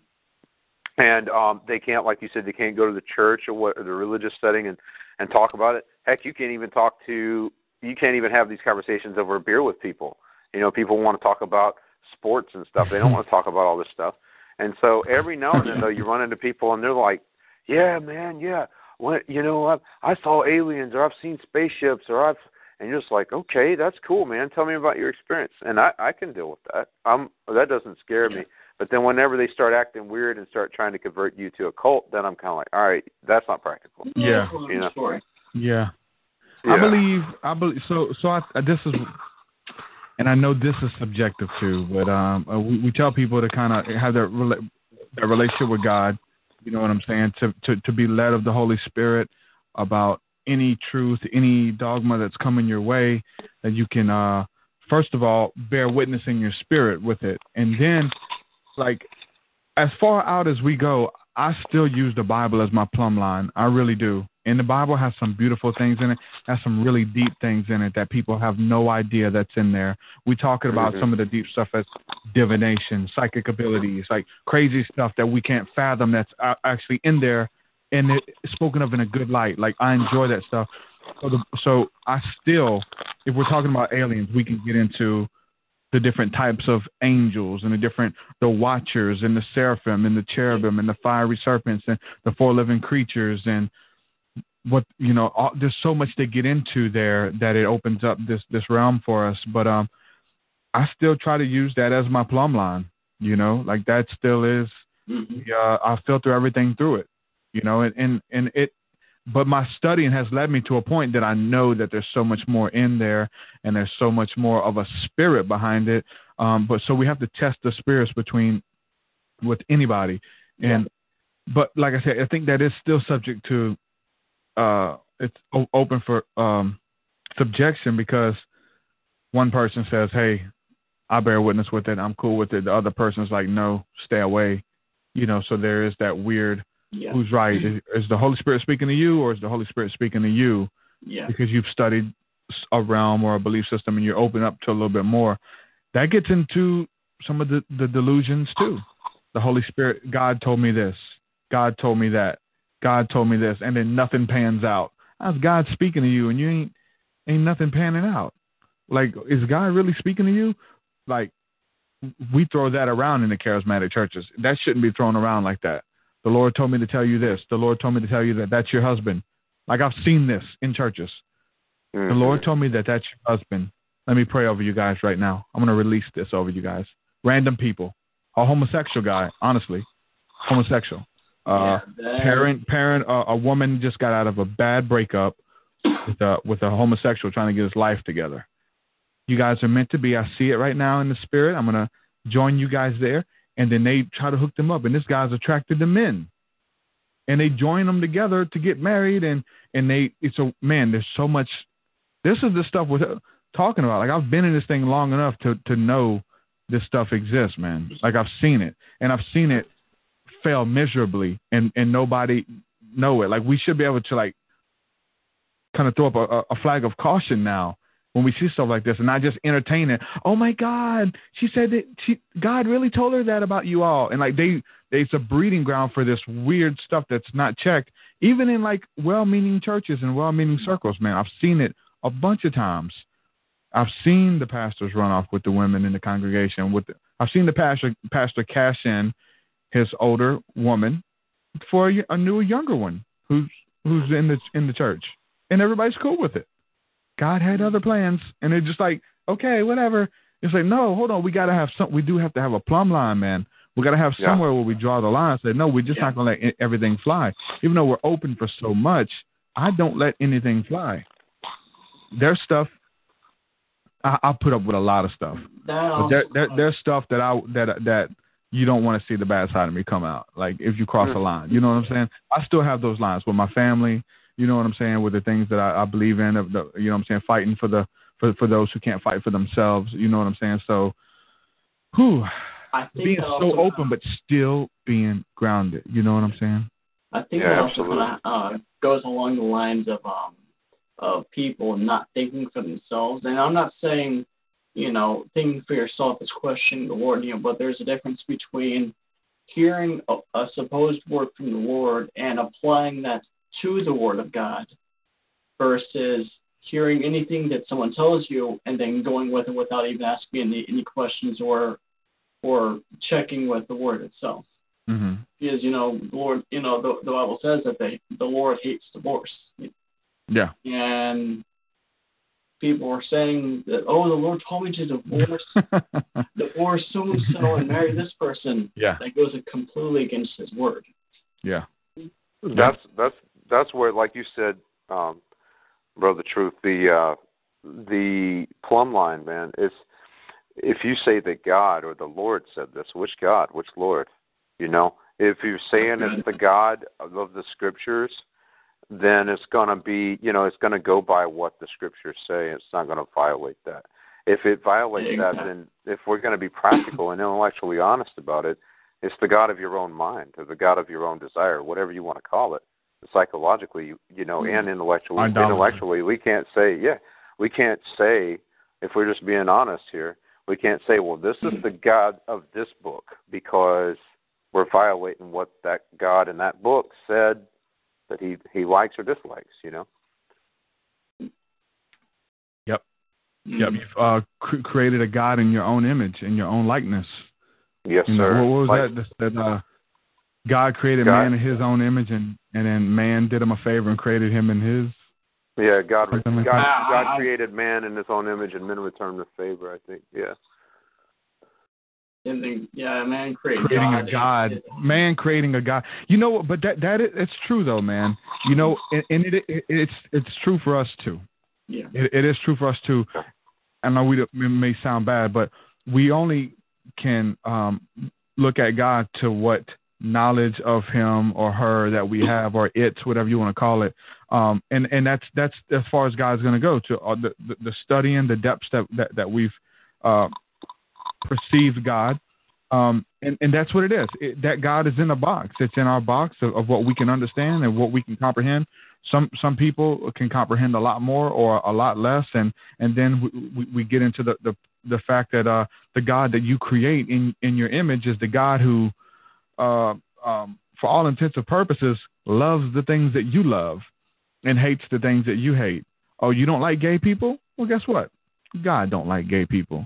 And um they can't, like you said, they can't go to the church or what or the religious setting and and talk about it. Heck, you can't even talk to you can't even have these conversations over a beer with people. You know, people want to talk about sports and stuff. They don't want to talk about all this stuff. And so every now and then, though, you run into people and they're like, "Yeah, man, yeah, what you know, I I saw aliens or I've seen spaceships or I've," and you're just like, "Okay, that's cool, man. Tell me about your experience." And I I can deal with that. I'm that doesn't scare me. But then whenever they start acting weird and start trying to convert you to a cult, then I'm kind of like, "All right, that's not practical." Yeah. You know. story. Yeah. I believe I believe so. So I, this is, and I know this is subjective too, but um, uh, we, we tell people to kind of have that rela- that relationship with God. You know what I'm saying? To to to be led of the Holy Spirit about any truth, any dogma that's coming your way, that you can uh, first of all bear witness in your spirit with it, and then like as far out as we go, I still use the Bible as my plumb line. I really do. And the Bible has some beautiful things in it, has some really deep things in it that people have no idea that's in there. We talking about Mhm. some of the deep stuff as divination, psychic abilities, like crazy stuff that we can't fathom that's actually in there and it's spoken of in a good light. Like I enjoy that stuff. So, the, so I still, if we're talking about aliens, we can get into the different types of angels and the different the watchers and the seraphim and the cherubim and the fiery serpents and the four living creatures and what you know all, there's so much to get into there that it opens up this this realm for us but um i still try to use that as my plumb line you know like that still is Mhm. uh, I filter everything through it, you know, and, and, and it, but my studying has led me to a point that I know that there's so much more in there and there's so much more of a spirit behind it. Um, but so we have to test the spirits between, with anybody. And, but like I said, I think that is still subject to, uh, it's o- open for, um, subjection because one person says, Hey, I bear witness with it. I'm cool with it. The other person's like, no, stay away you know so there is that weird Yeah. who's right? Is, is the holy spirit speaking to you or is the holy spirit speaking to you? Yeah. because you've studied a realm or a belief system and you're open up to a little bit more. That gets into some of the, the delusions too. The holy spirit god told me this. God told me that. God told me this. And then nothing pans out. How's god speaking to you and you ain't ain't nothing panning out? Like is god really speaking to you? Like we throw that around in the charismatic churches. That shouldn't be thrown around like that. The Lord told me to tell you this. The Lord told me to tell you that that's your husband. Like I've seen this in churches. The Mhm. Lord told me that that's your husband. Let me pray over you guys right now. I'm going to release this over you guys. Random people, a homosexual guy, honestly, homosexual. Uh, Yeah, parent, parent, uh, a woman just got out of a bad breakup with a with a homosexual trying to get his life together. You guys are meant to be. I see it right now in the spirit. I'm gonna join you guys there, and then they try to hook them up. And this guy's attracted to men, and they join them together to get married. And and they it's a man. There's so much. This is the stuff we're talking about. Like I've been in this thing long enough to to know this stuff exists, man. Like I've seen it, and I've seen it fail miserably, and and nobody know it. Like we should be able to like kind of throw up a, a flag of caution now when we see stuff like this, and not just entertain it. Oh my God, she said that she God really told her that about you all, and like they, it's a breeding ground for this weird stuff that's not checked, even in like well-meaning churches and well-meaning circles. Man, I've seen it a bunch of times. I've seen the pastors run off with the women in the congregation. With the, I've seen the pastor pastor cash in his older woman for a, a new younger one who's who's in the in the church, and everybody's cool with it. God had other plans, and they're just like, okay, whatever. It's like, no, hold on, we gotta have some. We do have to have a plumb line, man. We gotta have Yeah. somewhere where we draw the line. Say, no, we're just not gonna let everything fly. Even though we're open for so much, I don't let anything fly. There's stuff. I, I put up with a lot of stuff. that But there, also- there, there's stuff that I that that you don't want to see the bad side of me come out. Like if you cross mm. a line, you know what I'm saying. I still have those lines with my family. You know what I'm saying with the things that I, I believe in. Of the, you know what I'm saying, fighting for the for for those who can't fight for themselves. You know what I'm saying. So, whew, I think being that so also- open but still being grounded. You know what I'm saying. I think Yeah, that also kinda, uh, goes along the lines of um of people not thinking for themselves. And I'm not saying, you know, thinking for yourself is questioning the Lord, you know, but there's a difference between hearing a, a supposed word from the Lord and applying that to the Word of God versus hearing anything that someone tells you and then going with it without even asking any, any questions or or checking with the Word itself Mm-hmm. because you know the Lord, you know the, the Bible says that they the Lord hates divorce, Yeah. and people are saying that oh the Lord told me to divorce (laughs) divorce so and so and marry this person. yeah. That goes completely against His word. Yeah. That's that's that's where, like you said, um, brother, truth. The uh, the plumb line, man, is if you say that God or the Lord said this, which God, which Lord, you know, if you're saying it's the God of the Scriptures, then it's going to be, you know, it's going to go by what the Scriptures say. It's not going to violate that. If it violates that, Exactly. then if we're going to be practical and intellectually honest about it, it's the God of your own mind or the God of your own desire, whatever you want to call it. Psychologically, you know, and intellectually, Idolatry. intellectually, we can't say, yeah, we can't say, if we're just being honest here, we can't say, well, this is the God of this book because we're violating what that God in that book said that he he likes or dislikes. You know. Yep. Mm. Yep. You've uh, cr- created a God in your own image, in your own likeness. Yes, You know, sir. what, what was Like- that? That, that uh, God created God- man in His own image, and and then man did him a favor and created him in His. Yeah, God. Something like God. God I- I- created man in His own image, and men returned the favor. I think. Yeah. And then, yeah, man, created creating God. a god, man creating a god. You know, what? but that that is, it's true though, man. You know, and, and it, it it's it's true for us too. Yeah. It, it is true for us too. I know we it may sound bad, but we only can um, look at God to what knowledge of Him or her that we have, or it's whatever you want to call it. Um, and and that's that's as far as God's going to go to uh, the, the the studying the depths that that, that we've uh, perceived God. Um, and, and that's what it is. It, that God is in a box. It's in our box of, of what we can understand and what we can comprehend. Some some people can comprehend a lot more or a lot less, and and then we, we, we get into the, the the fact that uh, the God that you create in in your image is the God who, uh, um, for all intents and purposes, loves the things that you love, and hates the things that you hate. Oh, you don't like gay people? Well, guess what? God don't like gay people.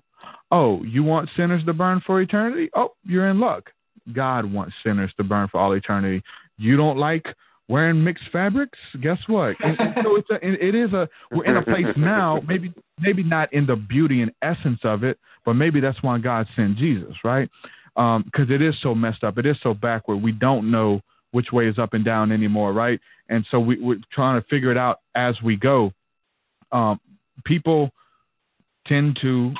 Oh, you want sinners to burn for eternity? Oh, you're in luck. God wants sinners to burn for all eternity. You don't like wearing mixed fabrics. Guess what? And, and so it's a, it is a we're in a place now. Maybe maybe not in the beauty and essence of it, but maybe that's why God sent Jesus, right? Because um, it is so messed up. It is so backward. We don't know which way is up and down anymore, right? And so we, we're trying to figure it out as we go. Um, people tend to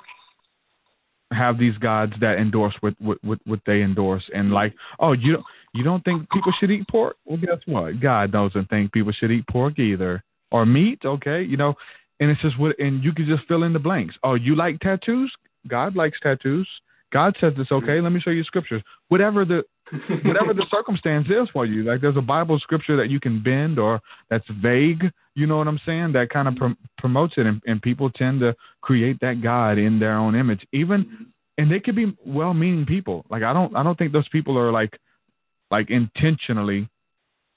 have these gods that endorse what, what, what, what they endorse and like, oh, you don't, you don't think people should eat pork? Well, guess what? God doesn't think people should eat pork either or meat. Okay, you know, and it's just what, and you can just fill in the blanks. Oh, you like tattoos? God likes tattoos. God says it's okay. Mm-hmm. Let me show you scriptures. Whatever the (laughs) whatever the circumstance is for you. Like there's a Bible scripture that you can bend or that's vague. You know what I'm saying? That kind of pr- promotes it, and, and people tend to create that God in their own image. Even and they could be well-meaning people. Like I don't I don't think those people are like like intentionally,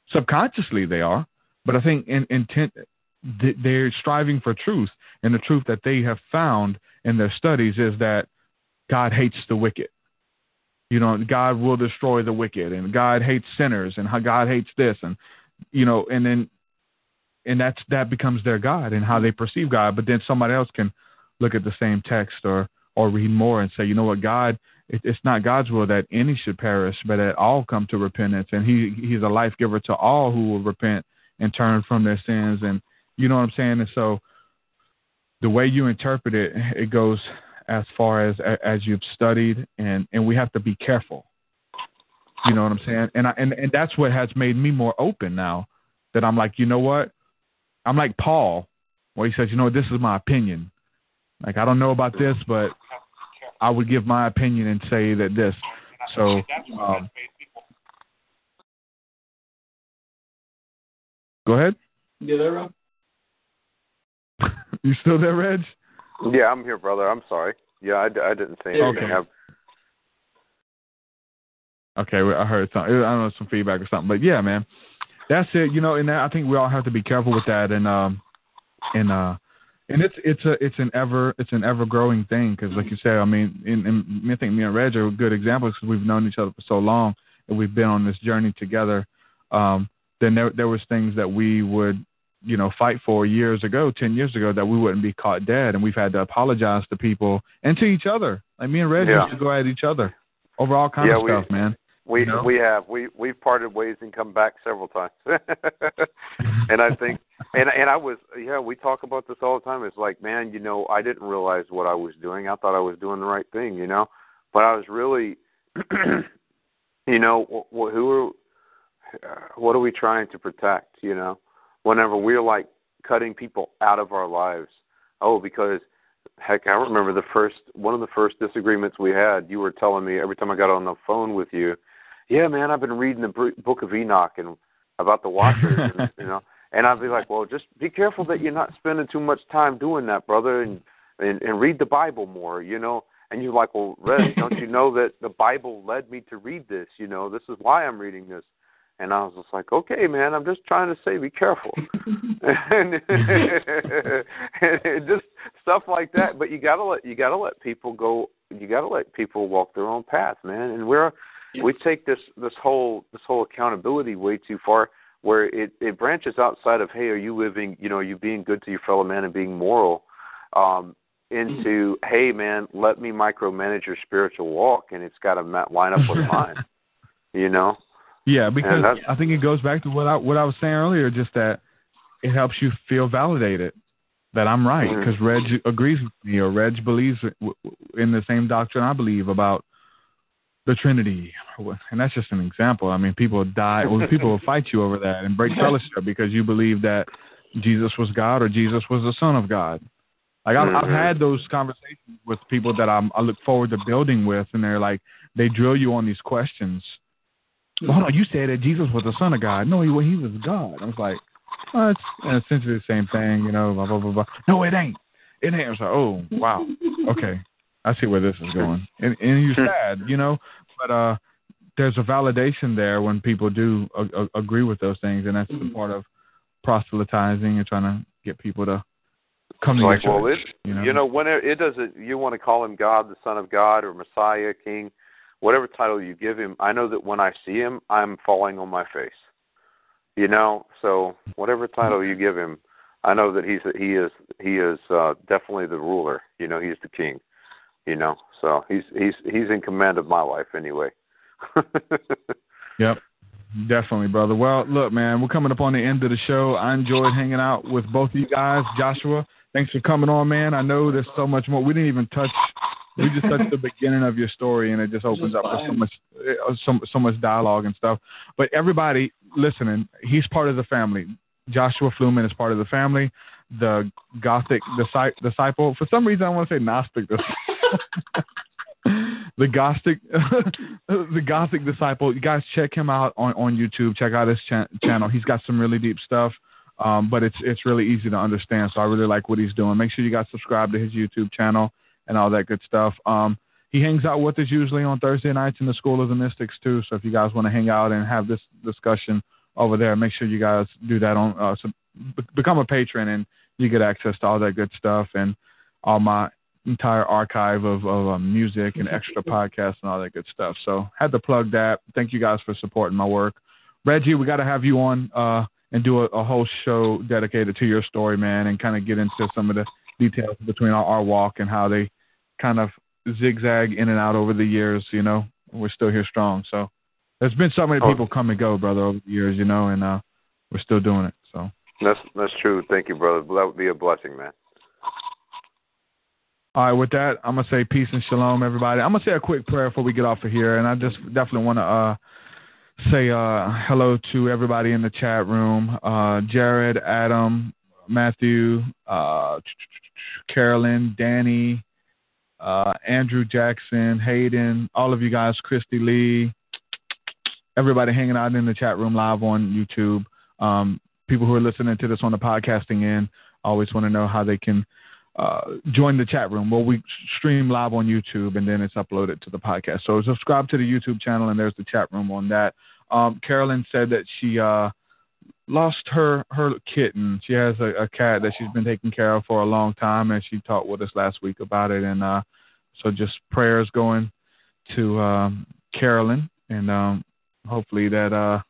subconsciously they are, but I think in intent they're striving for truth, and the truth that they have found in their studies is that God hates the wicked. You know, God will destroy the wicked, and God hates sinners, and how God hates this, and you know, and then and that's that becomes their God and how they perceive God. But then somebody else can look at the same text or or read more and say, you know what, God, it, it's not God's will that any should perish, but that all come to repentance, and He He's a life giver to all who will repent and turn from their sins, and you know what I'm saying. And so, the way you interpret it, it goes as far as as you've studied, and and we have to be careful. You know what I'm saying? And I and and that's what has made me more open now. That I'm like, you know what? I'm like Paul, where he says, you know, this is my opinion. Like I don't know about this, but I would give my opinion and say that this. So. Um, go ahead. You there, Rob? (laughs) you still there, Reg? Yeah, I'm here, brother. I'm sorry. Yeah, I, I didn't say anything. Okay. Okay, I heard some. I don't know some feedback or something, but yeah, man, that's it. You know, and I think we all have to be careful with that, and um, and uh, and it's it's a it's an ever it's an ever growing thing because, like you said, I mean, in, in, I think me and Reg are good examples because we've known each other for so long and we've been on this journey together. Um, then there there was things that we would you know, fight for years ago, 10 years ago, that we wouldn't be caught dead. And we've had to apologize to people and to each other. Like me and Reggie yeah. used to go at each other over all kinds yeah, of we, stuff, man. We you know? we have we we've parted ways and come back several times, (laughs) and I think and and I was yeah we talk about this all the time. It's like man, you know, I didn't realize what I was doing. I thought I was doing the right thing, you know, but I was really, (clears throat) you know, wh- who are what are we trying to protect, you know? Whenever we're like cutting people out of our lives. Oh, because heck, I remember the first one of the first disagreements we had. You were telling me every time I got on the phone with you, yeah, man, I've been reading the Book of Enoch and about the Watchers, and, (laughs) you know. And I'd be like, well, just be careful that you're not spending too much time doing that, brother, and and, and read the Bible more, you know. And you're like, well, Red, don't you know that the Bible led me to read this? You know, this is why I'm reading this. And I was just like, okay, man, I'm just trying to say, be careful, (laughs) and, and just stuff like that. But you gotta let you gotta let people go. You gotta let people walk their own path, man. And we're we take this this whole this whole accountability way too far, where it it branches outside of, hey, are you living? You know, are you being good to your fellow man and being moral? Um, into, hey, man, let me micromanage your spiritual walk, and it's got to line up with (laughs) mine. You know. Yeah, because I think it goes back to what I what I was saying earlier, just that it helps you feel validated that I'm right because mm-hmm. Reg agrees with me or Reg believes in the same doctrine I believe about the Trinity, and that's just an example. I mean, people die, or people will fight you over that and break (laughs) fellowship because you believe that Jesus was God or Jesus was the Son of God. Like I've, I've mm-hmm. had those conversations with people that I'm, I look forward to building with, and they're like, they drill you on these questions well, hold on, you said that Jesus was the Son of God. No, he, he was God. I was like, well, it's essentially the same thing, you know, blah, blah, blah, blah. No, it ain't. It ain't. I was like, oh, wow. Okay. I see where this is going. And, and you're sad, you know, but uh, there's a validation there when people do a, a, agree with those things, and that's the part of proselytizing and trying to get people to come to like, church, well, it, you know, you know when it, it doesn't. You want to call him God, the Son of God, or Messiah, King whatever title you give him, I know that when I see him, I'm falling on my face. You know, so whatever title you give him, I know that he's he is he is uh, definitely the ruler. You know, he's the king. You know, so he's he's he's in command of my life anyway. (laughs) Yep. Definitely, brother. Well, look, man, we're coming up on the end of the show. I enjoyed hanging out with both of you guys. Joshua, thanks for coming on, man. I know there's so much more. We didn't even touch. We just touched the beginning of your story, and it just opens Just up for so much, uh, so, so much dialogue and stuff. But everybody listening, he's part of the family. Joshua Fluman is part of the family. The Gothic disci- disciple. For some reason, I want to say Gnostic. (laughs) the Gothic, (laughs) the Gothic disciple. You guys check him out on, on YouTube. Check out his cha- channel. He's got some really deep stuff, um, but it's it's really easy to understand. So I really like what he's doing. Make sure you guys subscribe to his YouTube channel and all that good stuff. Um, he hangs out with us usually on Thursday nights in the School of the Mystics too. So if you guys want to hang out and have this discussion over there, make sure you guys do that on. Uh, so be- become a patron and you get access to all that good stuff and all my entire archive of, of um, music and extra (laughs) podcasts and all that good stuff. So had to plug that. Thank you guys for supporting my work. Reggie, we got to have you on uh, and do a, a whole show dedicated to your story, man, and kind of get into some of the details between our, our walk and how they kind of zigzag in and out over the years. You know, we're still here strong. So there's been so many Oh. people come and go, brother, over the years. You know, and uh, we're still doing it. So. that's that's true. Thank you, brother. That would be a blessing, man. All right, with that, I'm gonna say peace and shalom, everybody. I'm gonna say a quick prayer before we get off of here, and I just definitely want to uh, say uh, hello to everybody in the chat room: uh, Jared, Adam, Matthew, uh, Carolyn, Danny, uh, Andrew Jackson, Hayden, all of you guys, Christy Lee, everybody hanging out in the chat room live on YouTube. Um, people who are listening to this on the podcasting end always want to know how they can uh, join the chat room. Well, we stream live on YouTube and then it's uploaded to the podcast. So subscribe to the YouTube channel and there's the chat room on that. Um, Carolyn said that she uh, lost her her kitten. She has a, a cat that she's been taking care of for a long time, and she talked with us last week about it. And uh, so just prayers going to um, Carolyn, and um, hopefully that uh,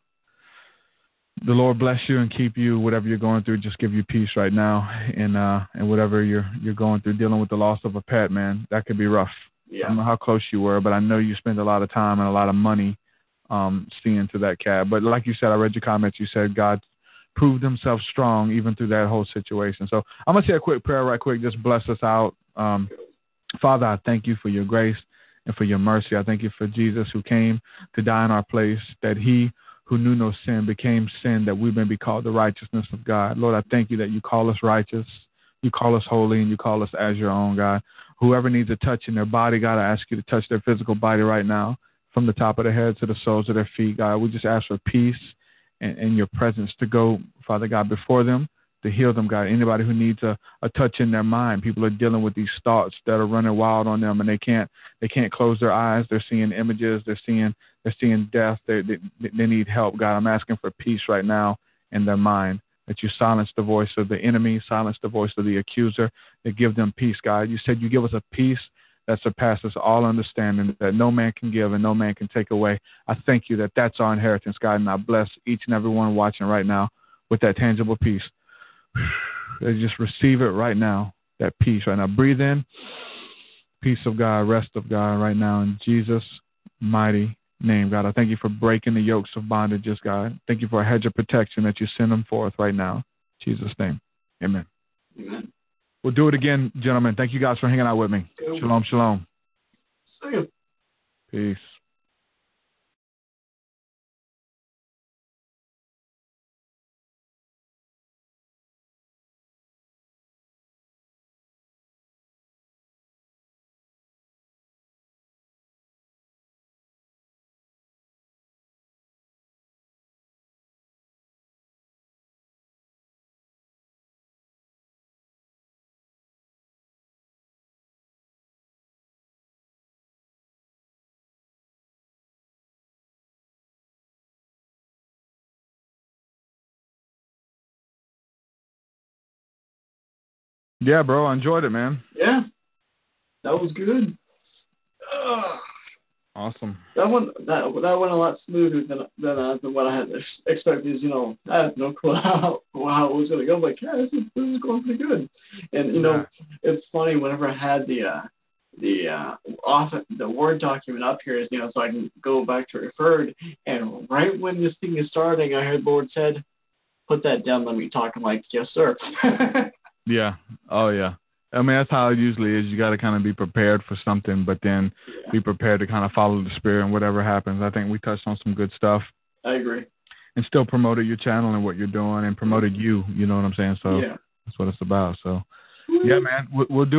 the Lord bless you and keep you. Whatever you're going through, just give you peace right now, and uh, and whatever you're you're going through, dealing with the loss of a pet, man, that could be rough. Yeah. I don't know how close you were, but I know you spent a lot of time and a lot of money um, seeing to that cab. But like you said, I read your comments. You said God proved himself strong even through that whole situation. So I'm going to say a quick prayer right quick. Just bless us out. Um, Father, I thank you for your grace and for your mercy. I thank you for Jesus who came to die in our place, that he who knew no sin became sin, that we may be called the righteousness of God. Lord, I thank you that you call us righteous, you call us holy, and you call us as your own, God. Whoever needs a touch in their body, God, I ask you to touch their physical body right now, from the top of their head to the soles of their feet, God. We just ask for peace and, and your presence to go, Father God, before them, to heal them, God. Anybody who needs a, a touch in their mind, people are dealing with these thoughts that are running wild on them, and they can't they can't close their eyes. They're seeing images. They're seeing they're seeing death. They they, they need help, God. I'm asking for peace right now in their mind. That you silence the voice of the enemy, silence the voice of the accuser, that give them peace, God. You said you give us a peace that surpasses all understanding, that no man can give and no man can take away. I thank you that that's our inheritance, God, and I bless each and every one watching right now with that tangible peace. (sighs) They just receive it right now, that peace right now. Breathe in, peace of God, rest of God right now in Jesus' mighty name, God. I thank you for breaking the yokes of bondages, God. Thank you for a hedge of protection that you send them forth right now. In Jesus' name. Amen. Amen. We'll do it again, gentlemen. Thank you guys for hanging out with me. Shalom, shalom. See ya. Peace. Yeah, bro, I enjoyed it, man. Yeah. That was good. Ugh. (sighs) Awesome. That one that that went a lot smoother than than, uh, than what I had expected. Is you know, I had no (laughs) clue how how it was going to go. I'm like, yeah, this is this is going pretty good. And you know, it's funny whenever I had the uh, the uh, off the word document up here, you know, so I can go back to referred. And right when this thing is starting, I heard Lord said, "Put that down. Let me talk." I'm like, "Yes, sir." (laughs) Yeah. Oh yeah. I mean that's how it usually is. You got to kind of be prepared for something, but then Yeah. be prepared to kind of follow the spirit and whatever happens. I think we touched on some good stuff I agree. and still promoted your channel and what you're doing and promoted you. You know what I'm saying? So yeah. that's what it's about. So yeah, man, we'll, we'll do.